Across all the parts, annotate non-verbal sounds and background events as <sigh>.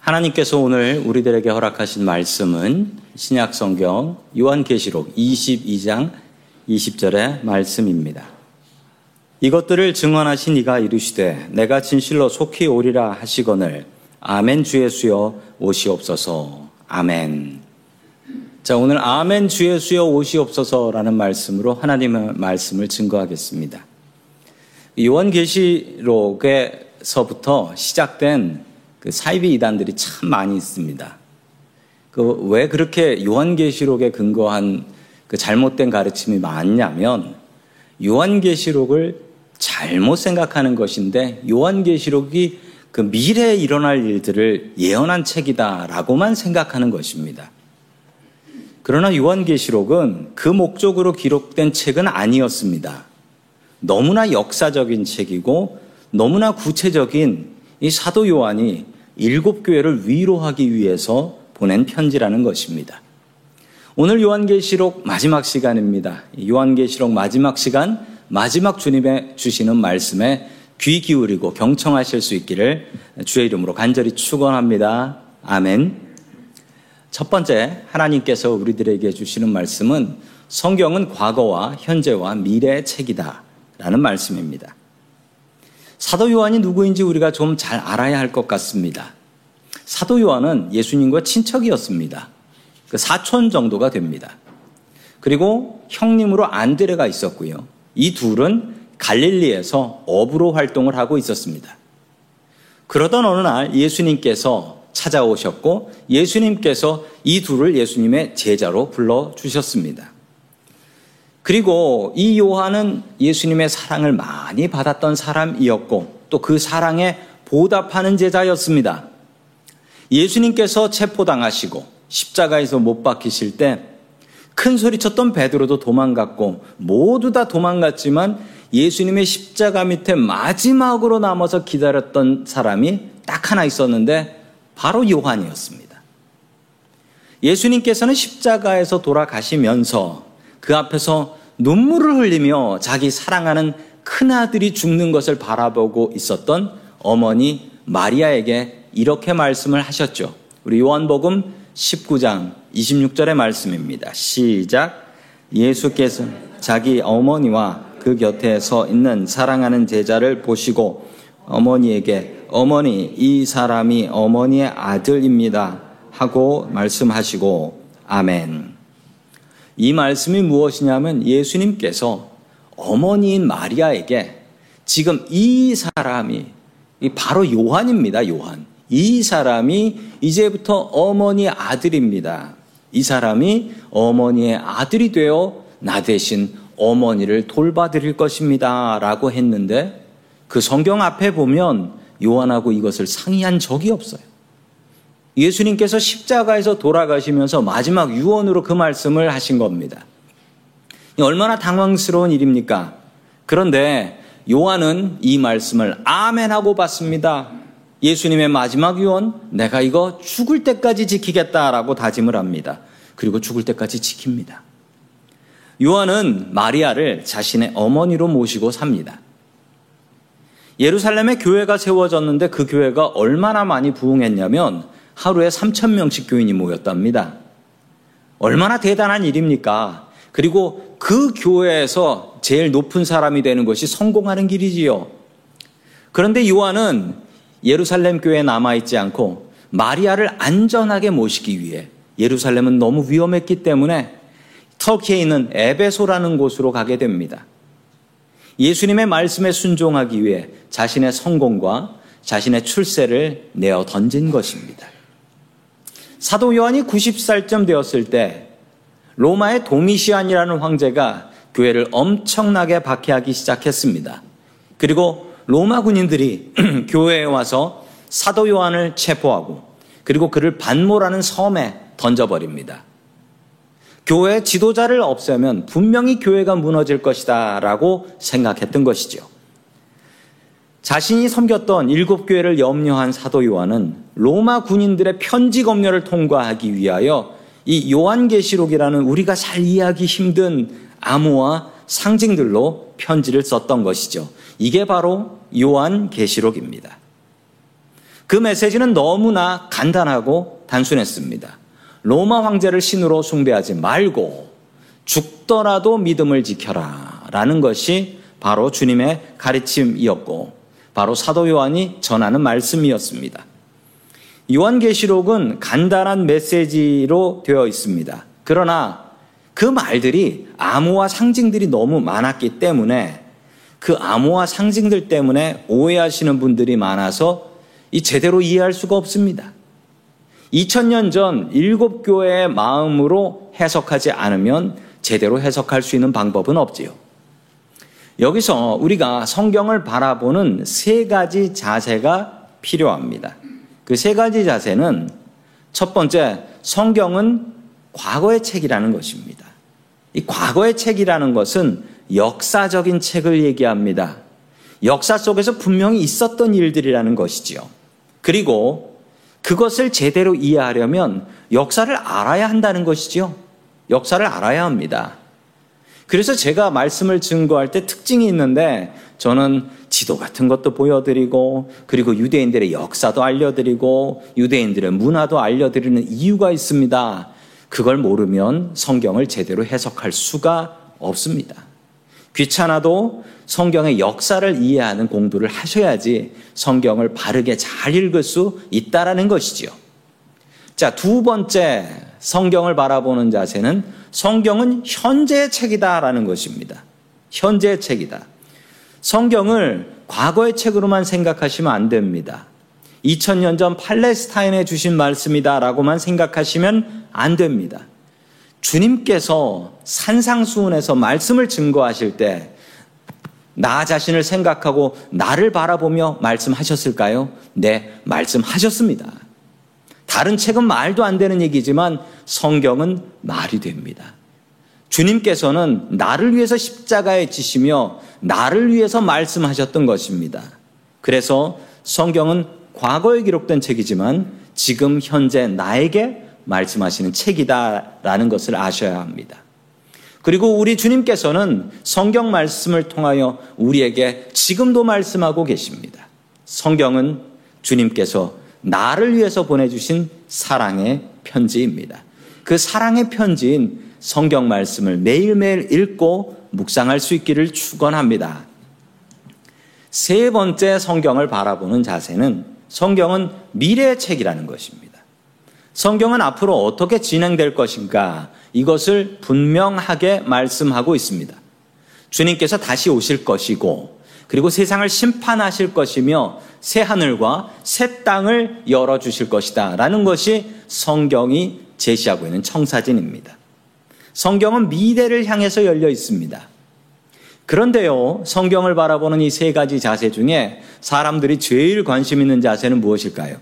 하나님께서 오늘 우리들에게 허락하신 말씀은 신약 성경 요한계시록 22장 20절의 말씀입니다. 이것들을 증언하신 이가 이르시되 내가 진실로 속히 오리라 하시거늘 아멘 주 예수여 오시옵소서 아멘. 자 오늘 아멘 주 예수여 오시옵소서라는 말씀으로 하나님의 말씀을 증거하겠습니다. 요한계시록에서부터 시작된 그 사이비 이단들이 참 많이 있습니다. 그 왜 그렇게 요한계시록에 근거한 그 잘못된 가르침이 많냐면 요한계시록을 잘못 생각하는 것인데 요한계시록이 그 미래에 일어날 일들을 예언한 책이다라고만 생각하는 것입니다. 그러나 요한계시록은 그 목적으로 기록된 책은 아니었습니다. 너무나 역사적인 책이고 너무나 구체적인 이 사도 요한이 일곱 교회를 위로하기 위해서 보낸 편지라는 것입니다. 오늘 요한계시록 마지막 시간입니다. 요한계시록 마지막 시간, 마지막 주님의 주시는 말씀에 귀 기울이고 경청하실 수 있기를 주의 이름으로 간절히 축원합니다. 아멘. 첫 번째 하나님께서 우리들에게 주시는 말씀은 성경은 과거와 현재와 미래의 책이다라는 말씀입니다. 사도 요한이 누구인지 우리가 좀 잘 알아야 할 것 같습니다. 사도 요한은 예수님과 친척이었습니다. 그 사촌 정도가 됩니다. 그리고 형님으로 안드레가 있었고요. 이 둘은 갈릴리에서 어부로 활동을 하고 있었습니다. 그러던 어느 날 예수님께서 찾아오셨고 예수님께서 이 둘을 예수님의 제자로 불러주셨습니다. 그리고 이 요한은 예수님의 사랑을 많이 받았던 사람이었고 또 그 사랑에 보답하는 제자였습니다. 예수님께서 체포당하시고 십자가에서 못 박히실 때 큰 소리 쳤던 베드로도 도망갔고 모두 다 도망갔지만 예수님의 십자가 밑에 마지막으로 남아서 기다렸던 사람이 딱 하나 있었는데 바로 요한이었습니다. 예수님께서는 십자가에서 돌아가시면서 그 앞에서 눈물을 흘리며 자기 사랑하는 큰아들이 죽는 것을 바라보고 있었던 어머니 마리아에게 이렇게 말씀을 하셨죠. 우리 요한복음 19장 26절의 말씀입니다. 시작. 예수께서 자기 어머니와 그 곁에 서 있는 사랑하는 제자를 보시고 어머니에게 어머니 이 사람이 어머니의 아들입니다 하고 말씀하시고 아멘. 이 말씀이 무엇이냐면 예수님께서 어머니인 마리아에게 지금 이 사람이 바로 요한입니다. 요한. 이 사람이 이제부터 어머니 아들입니다. 이 사람이 어머니의 아들이 되어 나 대신 어머니를 돌봐드릴 것입니다. 라고 했는데 그 성경 앞에 보면 요한하고 이것을 상의한 적이 없어요. 예수님께서 십자가에서 돌아가시면서 마지막 유언으로 그 말씀을 하신 겁니다. 얼마나 당황스러운 일입니까? 그런데 요한은 이 말씀을 아멘하고 받습니다. 예수님의 마지막 유언, 내가 이거 죽을 때까지 지키겠다라고 다짐을 합니다. 그리고 죽을 때까지 지킵니다. 요한은 마리아를 자신의 어머니로 모시고 삽니다. 예루살렘에 교회가 세워졌는데 그 교회가 얼마나 많이 부흥했냐면 하루에 3천 명씩 교인이 모였답니다. 얼마나 대단한 일입니까? 그리고 그 교회에서 제일 높은 사람이 되는 것이 성공하는 길이지요. 그런데 요한은 예루살렘 교회에 남아있지 않고 마리아를 안전하게 모시기 위해 예루살렘은 너무 위험했기 때문에 터키에 있는 에베소라는 곳으로 가게 됩니다. 예수님의 말씀에 순종하기 위해 자신의 성공과 자신의 출세를 내어 던진 것입니다. 사도 요한이 90살쯤 되었을 때 로마의 도미시안이라는 황제가 교회를 엄청나게 박해하기 시작했습니다. 그리고 로마 군인들이 <clears throat> 교회에 와서 사도 요한을 체포하고 그리고 그를 반모라는 섬에 던져버립니다. 교회 지도자를 없애면 분명히 교회가 무너질 것이다 라고 생각했던 것이죠. 자신이 섬겼던 일곱 교회를 염려한 사도 요한은 로마 군인들의 편지 검열을 통과하기 위하여 이 요한계시록이라는 우리가 잘 이해하기 힘든 암호와 상징들로 편지를 썼던 것이죠. 이게 바로 요한계시록입니다. 그 메시지는 너무나 간단하고 단순했습니다. 로마 황제를 신으로 숭배하지 말고 죽더라도 믿음을 지켜라. 라는 것이 바로 주님의 가르침이었고, 바로 사도 요한이 전하는 말씀이었습니다. 요한계시록은 간단한 메시지로 되어 있습니다. 그러나 그 말들이 암호와 상징들이 너무 많았기 때문에 그 암호와 상징들 때문에 오해하시는 분들이 많아서 이 제대로 이해할 수가 없습니다. 2000년 전 일곱 교회의 마음으로 해석하지 않으면 제대로 해석할 수 있는 방법은 없지요. 여기서 우리가 성경을 바라보는 세 가지 자세가 필요합니다. 그 세 가지 자세는 첫 번째, 성경은 과거의 책이라는 것입니다. 이 과거의 책이라는 것은 역사적인 책을 얘기합니다. 역사 속에서 분명히 있었던 일들이라는 것이지요. 그리고 그것을 제대로 이해하려면 역사를 알아야 한다는 것이지요. 역사를 알아야 합니다. 그래서 제가 말씀을 증거할 때 특징이 있는데 저는 지도 같은 것도 보여드리고 그리고 유대인들의 역사도 알려드리고 유대인들의 문화도 알려드리는 이유가 있습니다. 그걸 모르면 성경을 제대로 해석할 수가 없습니다. 귀찮아도 성경의 역사를 이해하는 공부를 하셔야지 성경을 바르게 잘 읽을 수 있다라는 것이지요. 자, 두 번째 성경을 바라보는 자세는 성경은 현재의 책이다라는 것입니다. 현재의 책이다. 성경을 과거의 책으로만 생각하시면 안 됩니다. 2000년 전 팔레스타인에 주신 말씀이다라고만 생각하시면 안 됩니다. 주님께서 산상수훈에서 말씀을 증거하실 때 나 자신을 생각하고 나를 바라보며 말씀하셨을까요? 네, 말씀하셨습니다. 다른 책은 말도 안 되는 얘기지만 성경은 말이 됩니다. 주님께서는 나를 위해서 십자가에 지시며 나를 위해서 말씀하셨던 것입니다. 그래서 성경은 과거에 기록된 책이지만 지금 현재 나에게 말씀하시는 책이다라는 것을 아셔야 합니다. 그리고 우리 주님께서는 성경 말씀을 통하여 우리에게 지금도 말씀하고 계십니다. 성경은 주님께서 나를 위해서 보내주신 사랑의 편지입니다. 그 사랑의 편지인 성경 말씀을 매일매일 읽고 묵상할 수 있기를 축원합니다. 세 번째 성경을 바라보는 자세는 성경은 미래의 책이라는 것입니다. 성경은 앞으로 어떻게 진행될 것인가 이것을 분명하게 말씀하고 있습니다. 주님께서 다시 오실 것이고 그리고 세상을 심판하실 것이며 새 하늘과 새 땅을 열어 주실 것이다 라는 것이 성경이 제시하고 있는 청사진입니다. 성경은 미래를 향해서 열려 있습니다. 그런데요, 성경을 바라보는 이 세 가지 자세 중에 사람들이 제일 관심 있는 자세는 무엇일까요?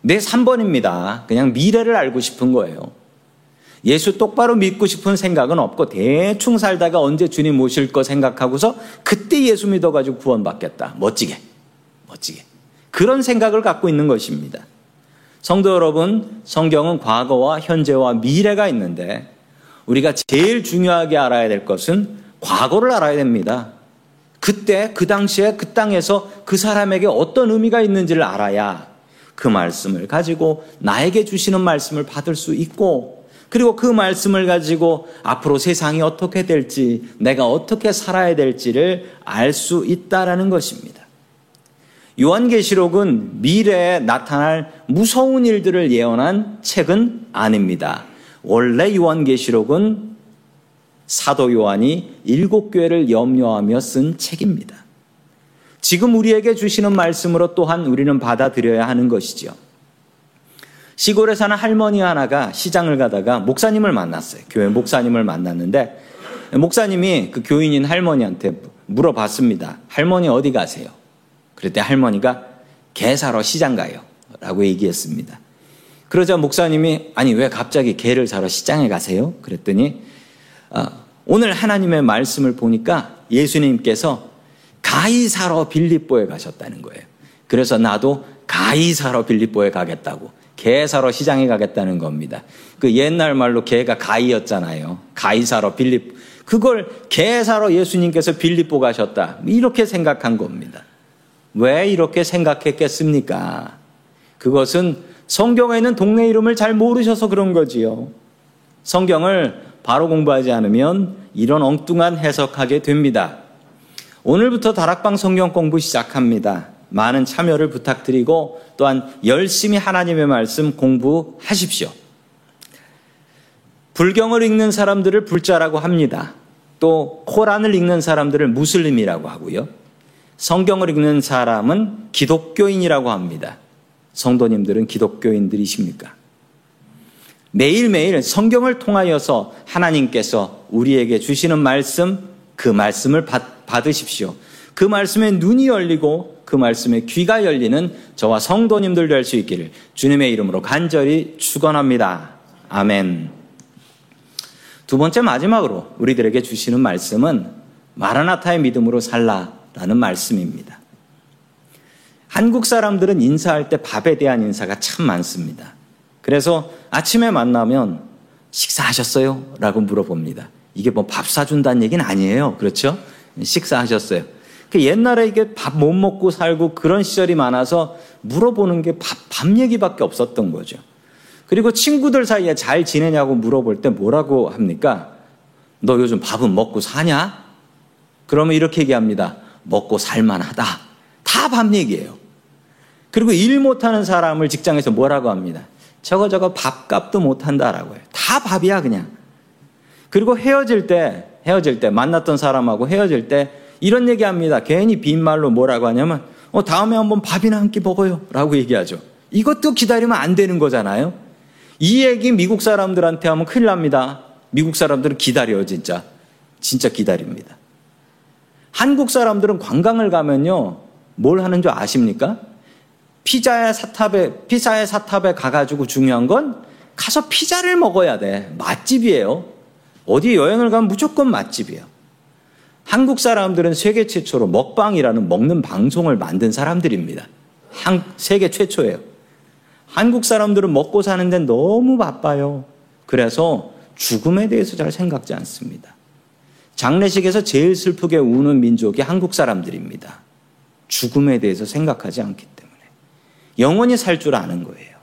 네, 3번입니다. 그냥 미래를 알고 싶은 거예요. 예수 똑바로 믿고 싶은 생각은 없고 대충 살다가 언제 주님 오실 거 생각하고서 그때 예수 믿어가지고 구원받겠다. 멋지게. 멋지게. 그런 생각을 갖고 있는 것입니다. 성도 여러분, 성경은 과거와 현재와 미래가 있는데 우리가 제일 중요하게 알아야 될 것은 과거를 알아야 됩니다. 그때, 그 당시에, 그 땅에서 그 사람에게 어떤 의미가 있는지를 알아야 그 말씀을 가지고 나에게 주시는 말씀을 받을 수 있고 그리고 그 말씀을 가지고 앞으로 세상이 어떻게 될지 내가 어떻게 살아야 될지를 알 수 있다라는 것입니다. 요한계시록은 미래에 나타날 무서운 일들을 예언한 책은 아닙니다. 원래 요한계시록은 사도 요한이 일곱 교회를 염려하며 쓴 책입니다. 지금 우리에게 주시는 말씀으로 또한 우리는 받아들여야 하는 것이죠. 시골에 사는 할머니 하나가 시장을 가다가 목사님을 만났어요. 교회 목사님을 만났는데 목사님이 그 교인인 할머니한테 물어봤습니다. 할머니 어디 가세요? 그랬더니 할머니가 개 사러 시장 가요. 라고 얘기했습니다. 그러자 목사님이 아니 왜 갑자기 개를 사러 시장에 가세요? 그랬더니 아, 오늘 하나님의 말씀을 보니까 예수님께서 가이사로 빌립보에 가셨다는 거예요. 그래서 나도 가이사로 빌립보에 가겠다고 개 사러 시장에 가겠다는 겁니다. 그 옛날 말로 개가 가이였잖아요. 가이사로 빌립 그걸 개 사러 예수님께서 빌립보 가셨다. 이렇게 생각한 겁니다. 왜 이렇게 생각했겠습니까? 그것은 성경에 있는 동네 이름을 잘 모르셔서 그런 거지요. 성경을 바로 공부하지 않으면 이런 엉뚱한 해석하게 됩니다. 오늘부터 다락방 성경 공부 시작합니다. 많은 참여를 부탁드리고 또한 열심히 하나님의 말씀 공부하십시오. 불경을 읽는 사람들을 불자라고 합니다. 또 코란을 읽는 사람들을 무슬림이라고 하고요. 성경을 읽는 사람은 기독교인이라고 합니다. 성도님들은 기독교인들이십니까? 매일매일 성경을 통하여서 하나님께서 우리에게 주시는 말씀, 그 말씀을 받, 받으십시오. 그 말씀에 눈이 열리고 그 말씀에 귀가 열리는 저와 성도님들 될 수 있기를 주님의 이름으로 간절히 축원합니다. 아멘. 두 번째 마지막으로 우리들에게 주시는 말씀은 마라나타의 믿음으로 살라라는 말씀입니다. 한국 사람들은 인사할 때 밥에 대한 인사가 참 많습니다. 그래서 아침에 만나면 식사하셨어요? 라고 물어봅니다. 이게 뭐 밥 사준다는 얘기는 아니에요. 그렇죠? 식사하셨어요. 그 옛날에 이게 밥 못 먹고 살고 그런 시절이 많아서 물어보는 게 밥, 밥 얘기밖에 없었던 거죠. 그리고 친구들 사이에 잘 지내냐고 물어볼 때 뭐라고 합니까? 너 요즘 밥은 먹고 사냐? 그러면 이렇게 얘기합니다. 먹고 살만하다. 다 밥 얘기예요. 그리고 일 못하는 사람을 직장에서 뭐라고 합니다. 저거 저거 밥값도 못한다라고 해요. 다 밥이야 그냥. 그리고 헤어질 때 헤어질 때 만났던 사람하고 헤어질 때 이런 얘기합니다. 괜히 빈말로 뭐라고 하냐면 어 다음에 한번 밥이나 한 끼 먹어요 라고 얘기하죠. 이것도 기다리면 안 되는 거잖아요. 이 얘기 미국 사람들한테 하면 큰일 납니다. 미국 사람들은 기다려요, 진짜. 진짜 기다립니다. 한국 사람들은 관광을 가면요, 뭘 하는 줄 아십니까? 피자의 사탑에, 피자의 사탑에 가가지고 중요한 건 가서 피자를 먹어야 돼. 맛집이에요. 어디 여행을 가면 무조건 맛집이에요. 한국 사람들은 세계 최초로 먹방이라는 먹는 방송을 만든 사람들입니다. 한, 세계 최초예요. 한국 사람들은 먹고 사는데 너무 바빠요. 그래서 죽음에 대해서 잘 생각지 않습니다. 장례식에서 제일 슬프게 우는 민족이 한국 사람들입니다. 죽음에 대해서 생각하지 않기 때문에. 영원히 살 줄 아는 거예요.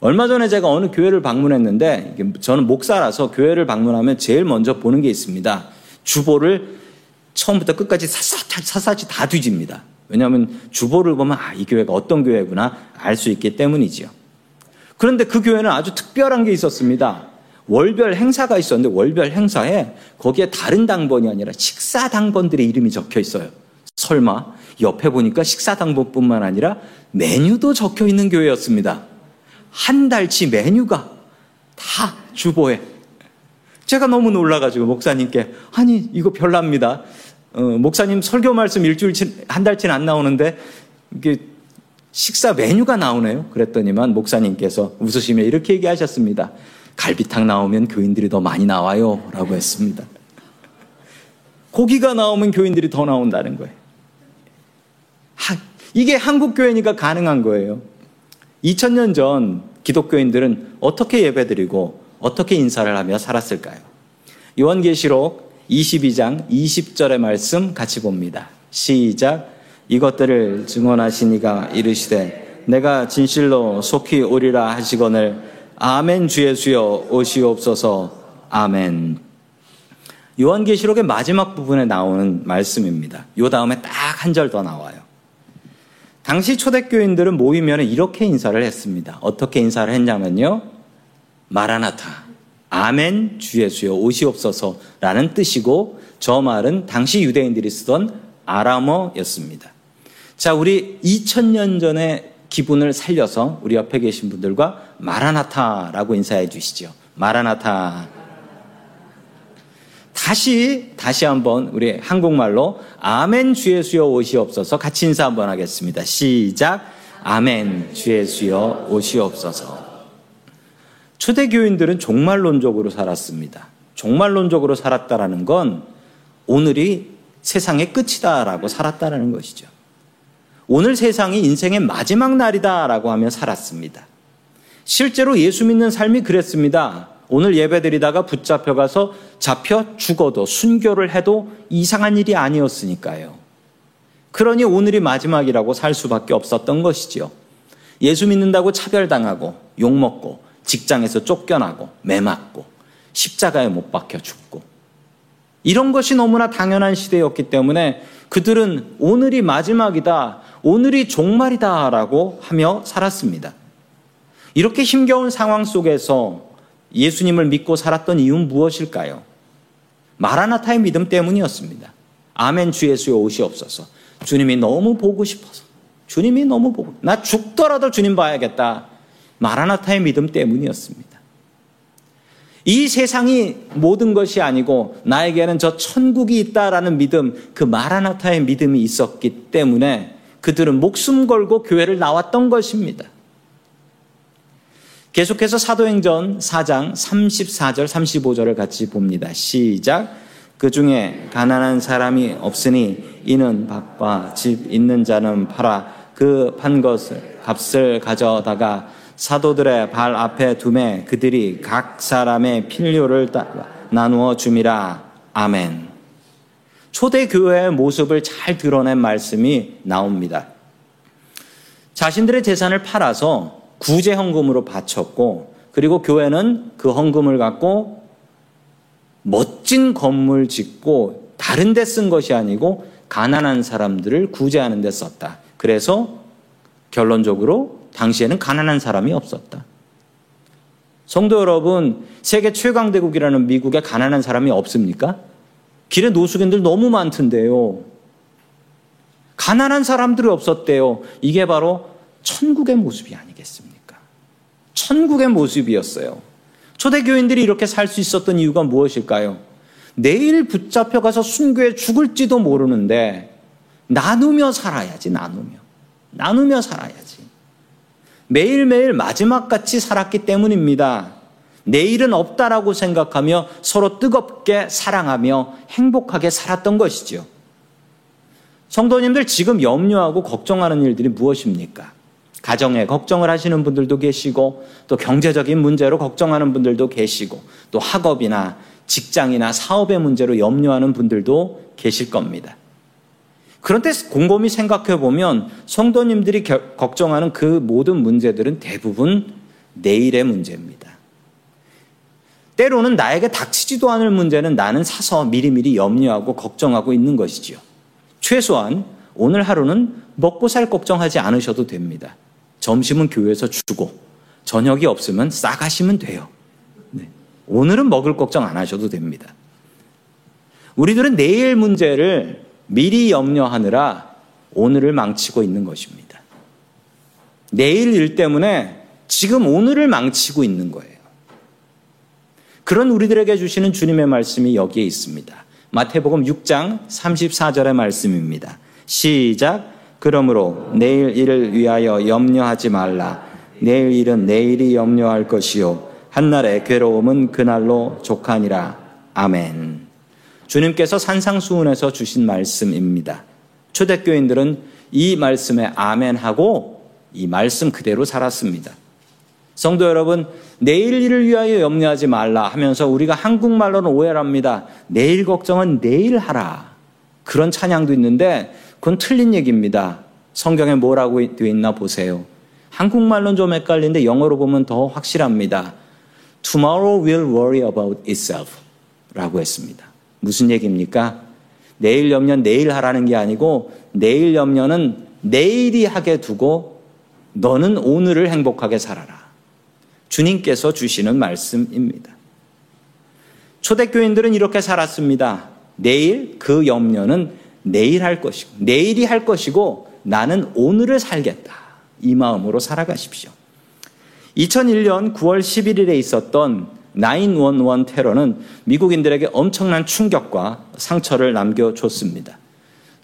얼마 전에 제가 어느 교회를 방문했는데, 저는 목사라서 교회를 방문하면 제일 먼저 보는 게 있습니다. 주보를 처음부터 끝까지 사사치, 사사치 다 뒤집니다. 왜냐하면 주보를 보면 아, 이 교회가 어떤 교회구나 알 수 있기 때문이지요. 그런데 그 교회는 아주 특별한 게 있었습니다. 월별 행사가 있었는데 월별 행사에 거기에 다른 당번이 아니라 식사 당번들의 이름이 적혀 있어요. 설마 옆에 보니까 식사 당번뿐만 아니라 메뉴도 적혀 있는 교회였습니다. 한 달치 메뉴가 다 주보에. 제가 너무 놀라가지고 목사님께 아니 이거 별납니다. 어, 목사님 설교 말씀 일주일 한 달치는 안 나오는데 이게 식사 메뉴가 나오네요. 그랬더니만 목사님께서 웃으시며 이렇게 얘기하셨습니다. 갈비탕 나오면 교인들이 더 많이 나와요. 라고 했습니다. 고기가 나오면 교인들이 더 나온다는 거예요. 하, 이게 한국교회니까 가능한 거예요. 2000년 전 기독교인들은 어떻게 예배드리고 어떻게 인사를 하며 살았을까요? 요한계시록 22장 20절의 말씀 같이 봅니다. 시작. 이것들을 증언하시니가 이르시되 내가 진실로 속히 오리라 하시거늘 아멘 주 예수여 오시옵소서 아멘. 요한계시록의 마지막 부분에 나오는 말씀입니다. 요 다음에 딱 한 절 더 나와요. 당시 초대교인들은 모이면 이렇게 인사를 했습니다. 어떻게 인사를 했냐면요. 마라나타. 아멘 주 예수여 오시옵소서라는 뜻이고 저 말은 당시 유대인들이 쓰던 아람어였습니다. 자, 우리 2000년 전의 기분을 살려서 우리 옆에 계신 분들과 마라나타라고 인사해 주시죠. 마라나타. 다시 다시 한번 우리 한국말로 아멘 주 예수여 오시옵소서 같이 인사 한번 하겠습니다. 시작. 아멘 주 예수여 오시옵소서. 초대 교인들은 종말론적으로 살았습니다. 종말론적으로 살았다라는 건 오늘이 세상의 끝이다라고 살았다라는 것이죠. 오늘 세상이 인생의 마지막 날이다라고 하며 살았습니다. 실제로 예수 믿는 삶이 그랬습니다. 오늘 예배드리다가 붙잡혀가서 잡혀 죽어도 순교를 해도 이상한 일이 아니었으니까요. 그러니 오늘이 마지막이라고 살 수밖에 없었던 것이지요. 예수 믿는다고 차별당하고 욕먹고 직장에서 쫓겨나고 매맞고 십자가에 못 박혀 죽고 이런 것이 너무나 당연한 시대였기 때문에 그들은 오늘이 마지막이다, 오늘이 종말이다라고 하며 살았습니다. 이렇게 힘겨운 상황 속에서 예수님을 믿고 살았던 이유는 무엇일까요? 마라나타의 믿음 때문이었습니다. 아멘 주 예수의 옷이 없어서 주님이 너무 보고 싶어서 주님이 너무 보고 나 죽더라도 주님 봐야겠다. 마라나타의 믿음 때문이었습니다. 이 세상이 모든 것이 아니고 나에게는 저 천국이 있다라는 믿음, 그 마라나타의 믿음이 있었기 때문에 그들은 목숨 걸고 교회를 나왔던 것입니다. 계속해서 사도행전 4장 34절, 35절을 같이 봅니다. 시작. 그 중에 가난한 사람이 없으니 이는 밭과 집 있는 자는 팔아 그 판 것을 값을 가져다가 사도들의 발 앞에 두매 그들이 각 사람의 필요를 나누어 줌이라. 아멘. 초대교회의 모습을 잘 드러낸 말씀이 나옵니다. 자신들의 재산을 팔아서 구제 헌금으로 바쳤고 그리고 교회는 그 헌금을 갖고 멋진 건물 짓고 다른 데 쓴 것이 아니고 가난한 사람들을 구제하는 데 썼다. 그래서 결론적으로 당시에는 가난한 사람이 없었다. 성도 여러분, 세계 최강대국이라는 미국에 가난한 사람이 없습니까? 길에 노숙인들 너무 많던데요. 가난한 사람들이 없었대요. 이게 바로 천국의 모습이 아니겠습니까? 천국의 모습이었어요. 초대교인들이 이렇게 살 수 있었던 이유가 무엇일까요? 내일 붙잡혀가서 순교에 죽을지도 모르는데 나누며 살아야지, 나누며. 나누며 살아야지. 매일매일 마지막같이 살았기 때문입니다. 내일은 없다라고 생각하며 서로 뜨겁게 사랑하며 행복하게 살았던 것이지요. 성도님들 지금 염려하고 걱정하는 일들이 무엇입니까? 가정에 걱정을 하시는 분들도 계시고 또 경제적인 문제로 걱정하는 분들도 계시고 또 학업이나 직장이나 사업의 문제로 염려하는 분들도 계실 겁니다. 그런데 곰곰이 생각해 보면 성도님들이 걱정하는 그 모든 문제들은 대부분 내일의 문제입니다. 때로는 나에게 닥치지도 않을 문제는 나는 사서 미리미리 염려하고 걱정하고 있는 것이지요. 최소한 오늘 하루는 먹고 살 걱정하지 않으셔도 됩니다. 점심은 교회에서 주고 저녁이 없으면 싸가시면 돼요. 네. 오늘은 먹을 걱정 안 하셔도 됩니다. 우리들은 내일 문제를 미리 염려하느라 오늘을 망치고 있는 것입니다. 내일 일 때문에 지금 오늘을 망치고 있는 거예요. 그런 우리들에게 주시는 주님의 말씀이 여기에 있습니다. 마태복음 6장 34절의 말씀입니다. 시작. 그러므로 내일 일을 위하여 염려하지 말라. 내일 일은 내일이 염려할 것이요. 한날의 괴로움은 그날로 족하니라. 아멘. 주님께서 산상수훈에서 주신 말씀입니다. 초대교인들은 이 말씀에 아멘하고 이 말씀 그대로 살았습니다. 성도 여러분, 내일 일을 위하여 염려하지 말라 하면서 우리가 한국말로는 오해를 합니다. 내일 걱정은 내일 하라. 그런 찬양도 있는데 그건 틀린 얘기입니다. 성경에 뭐라고 되어 있나 보세요. 한국말로는 좀 헷갈리는데 영어로 보면 더 확실합니다. Tomorrow will worry about itself 라고 했습니다. 무슨 얘기입니까? 내일 염려는 내일 하라는 게 아니고 내일 염려는 내일이 하게 두고 너는 오늘을 행복하게 살아라. 주님께서 주시는 말씀입니다. 초대교인들은 이렇게 살았습니다. 내일 그 염려는 내일 할 것이고, 내일이 할 것이고, 나는 오늘을 살겠다. 이 마음으로 살아가십시오. 2001년 9월 11일에 있었던 911 테러는 미국인들에게 엄청난 충격과 상처를 남겨줬습니다.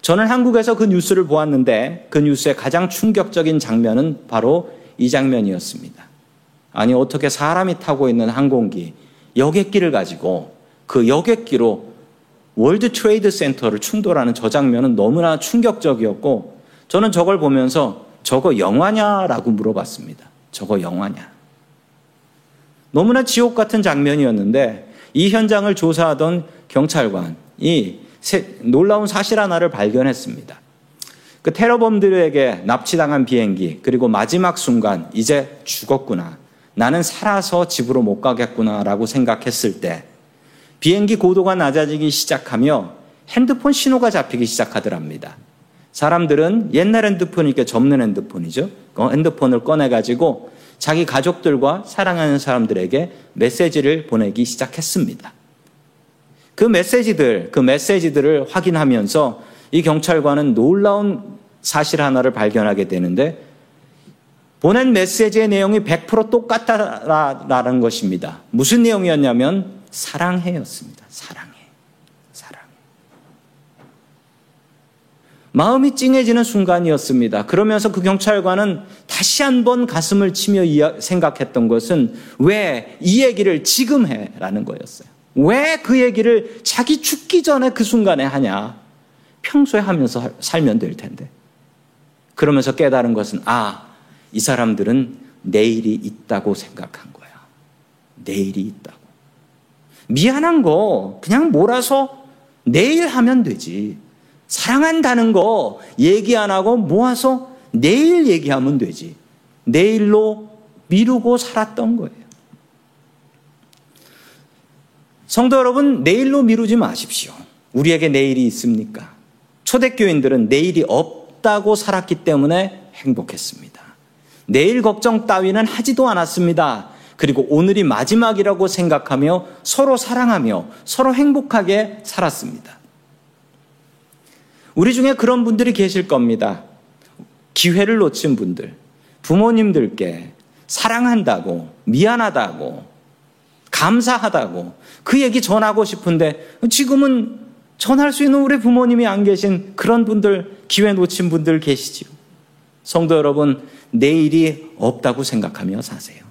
저는 한국에서 그 뉴스를 보았는데 그 뉴스의 가장 충격적인 장면은 바로 이 장면이었습니다. 아니, 어떻게 사람이 타고 있는 항공기, 여객기를 가지고 그 여객기로 월드 트레이드 센터를 충돌하는 저 장면은 너무나 충격적이었고 저는 저걸 보면서 저거 영화냐라고 물어봤습니다. 저거 영화냐? 너무나 지옥 같은 장면이었는데 이 현장을 조사하던 경찰관이 놀라운 사실 하나를 발견했습니다. 그 테러범들에게 납치당한 비행기, 그리고 마지막 순간, 이제 죽었구나. 나는 살아서 집으로 못 가겠구나. 라고 생각했을 때, 비행기 고도가 낮아지기 시작하며 핸드폰 신호가 잡히기 시작하더랍니다. 사람들은 옛날 핸드폰이니까 접는 핸드폰이죠. 그 핸드폰을 꺼내가지고 자기 가족들과 사랑하는 사람들에게 메시지를 보내기 시작했습니다. 그 메시지들, 그 메시지들을 확인하면서 이 경찰관은 놀라운 사실 하나를 발견하게 되는데 보낸 메시지의 내용이 100% 똑같다라는 것입니다. 무슨 내용이었냐면 사랑해였습니다. 사랑해. 마음이 찡해지는 순간이었습니다. 그러면서 그 경찰관은 다시 한번 가슴을 치며 생각했던 것은 왜 이 얘기를 지금 해? 라는 거였어요. 왜 그 얘기를 자기 죽기 전에 그 순간에 하냐? 평소에 하면서 살면 될 텐데. 그러면서 깨달은 것은, 아, 이 사람들은 내일이 있다고 생각한 거야. 내일이 있다고. 미안한 거 그냥 몰아서 내일 하면 되지. 사랑한다는 거 얘기 안 하고 모아서 내일 얘기하면 되지. 내일로 미루고 살았던 거예요. 성도 여러분, 내일로 미루지 마십시오. 우리에게 내일이 있습니까? 초대교인들은 내일이 없다고 살았기 때문에 행복했습니다. 내일 걱정 따위는 하지도 않았습니다. 그리고 오늘이 마지막이라고 생각하며 서로 사랑하며 서로 행복하게 살았습니다. 우리 중에 그런 분들이 계실 겁니다. 기회를 놓친 분들, 부모님들께 사랑한다고, 미안하다고, 감사하다고 그 얘기 전하고 싶은데 지금은 전할 수 있는 우리 부모님이 안 계신 그런 분들, 기회 놓친 분들 계시지요. 성도 여러분, 내일이 없다고 생각하며 사세요.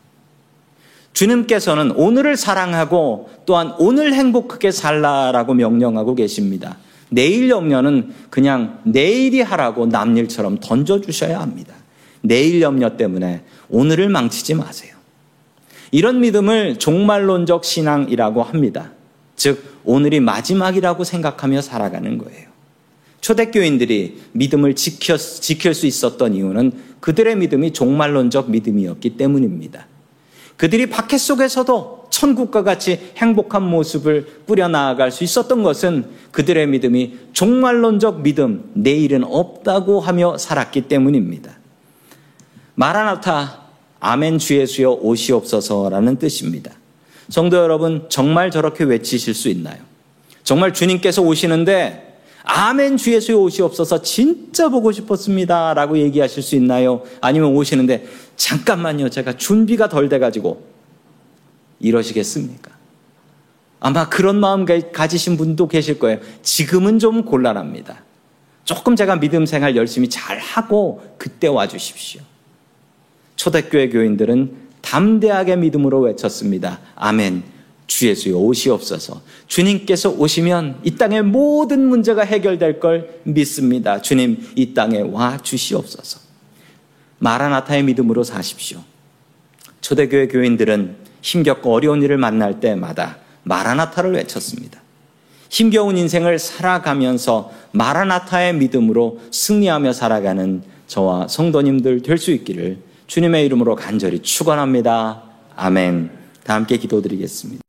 주님께서는 오늘을 사랑하고 또한 오늘 행복하게 살라라고 명령하고 계십니다. 내일 염려는 그냥 내일이 하라고 남 일처럼 던져주셔야 합니다. 내일 염려 때문에 오늘을 망치지 마세요. 이런 믿음을 종말론적 신앙이라고 합니다. 즉, 오늘이 마지막이라고 생각하며 살아가는 거예요. 초대교인들이 믿음을 지켜, 지킬 수 있었던 이유는 그들의 믿음이 종말론적 믿음이었기 때문입니다. 그들이 박해 속에서도 천국과 같이 행복한 모습을 뿌려나갈 수 있었던 것은 그들의 믿음이 종말론적 믿음, 내일은 없다고 하며 살았기 때문입니다. 마라나타, 아멘 주 예수여 오시옵소서라는 뜻입니다. 성도 여러분, 정말 저렇게 외치실 수 있나요? 정말 주님께서 오시는데 아멘 주 예수의 오시옵소서 진짜 보고 싶었습니다. 라고 얘기하실 수 있나요? 아니면 오시는데 잠깐만요. 제가 준비가 덜 돼가지고 이러시겠습니까? 아마 그런 마음 가지신 분도 계실 거예요. 지금은 좀 곤란합니다. 조금 제가 믿음 생활 열심히 잘 하고 그때 와 주십시오. 초대교회 교인들은 담대하게 믿음으로 외쳤습니다. 아멘. 주 예수여 오시옵소서. 주님께서 오시면 이 땅의 모든 문제가 해결될 걸 믿습니다. 주님 이 땅에 와 주시옵소서. 마라나타의 믿음으로 사십시오. 초대교회 교인들은 힘겹고 어려운 일을 만날 때마다 마라나타를 외쳤습니다. 힘겨운 인생을 살아가면서 마라나타의 믿음으로 승리하며 살아가는 저와 성도님들 될 수 있기를 주님의 이름으로 간절히 축원합니다. 아멘. 다 함께 기도드리겠습니다.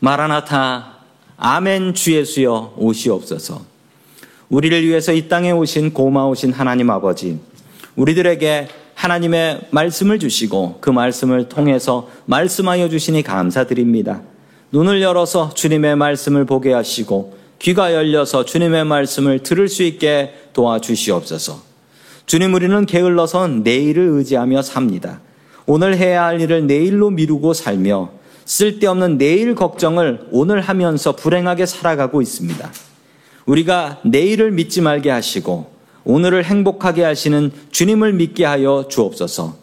마라나타 아멘 주 예수여 오시옵소서. 우리를 위해서 이 땅에 오신 고마우신 하나님 아버지, 우리들에게 하나님의 말씀을 주시고 그 말씀을 통해서 말씀하여 주시니 감사드립니다. 눈을 열어서 주님의 말씀을 보게 하시고 귀가 열려서 주님의 말씀을 들을 수 있게 도와주시옵소서. 주님 우리는 게을러서 내일을 의지하며 삽니다. 오늘 해야 할 일을 내일로 미루고 살며 쓸데없는 내일 걱정을 오늘 하면서 불행하게 살아가고 있습니다. 우리가 내일을 믿지 말게 하시고 오늘을 행복하게 하시는 주님을 믿게 하여 주옵소서.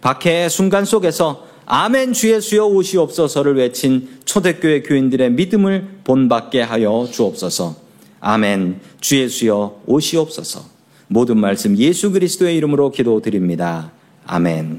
박해의 순간 속에서 아멘 주 예수여 오시옵소서를 외친 초대교회 교인들의 믿음을 본받게 하여 주옵소서. 아멘 주 예수여 오시옵소서. 모든 말씀 예수 그리스도의 이름으로 기도드립니다. 아멘.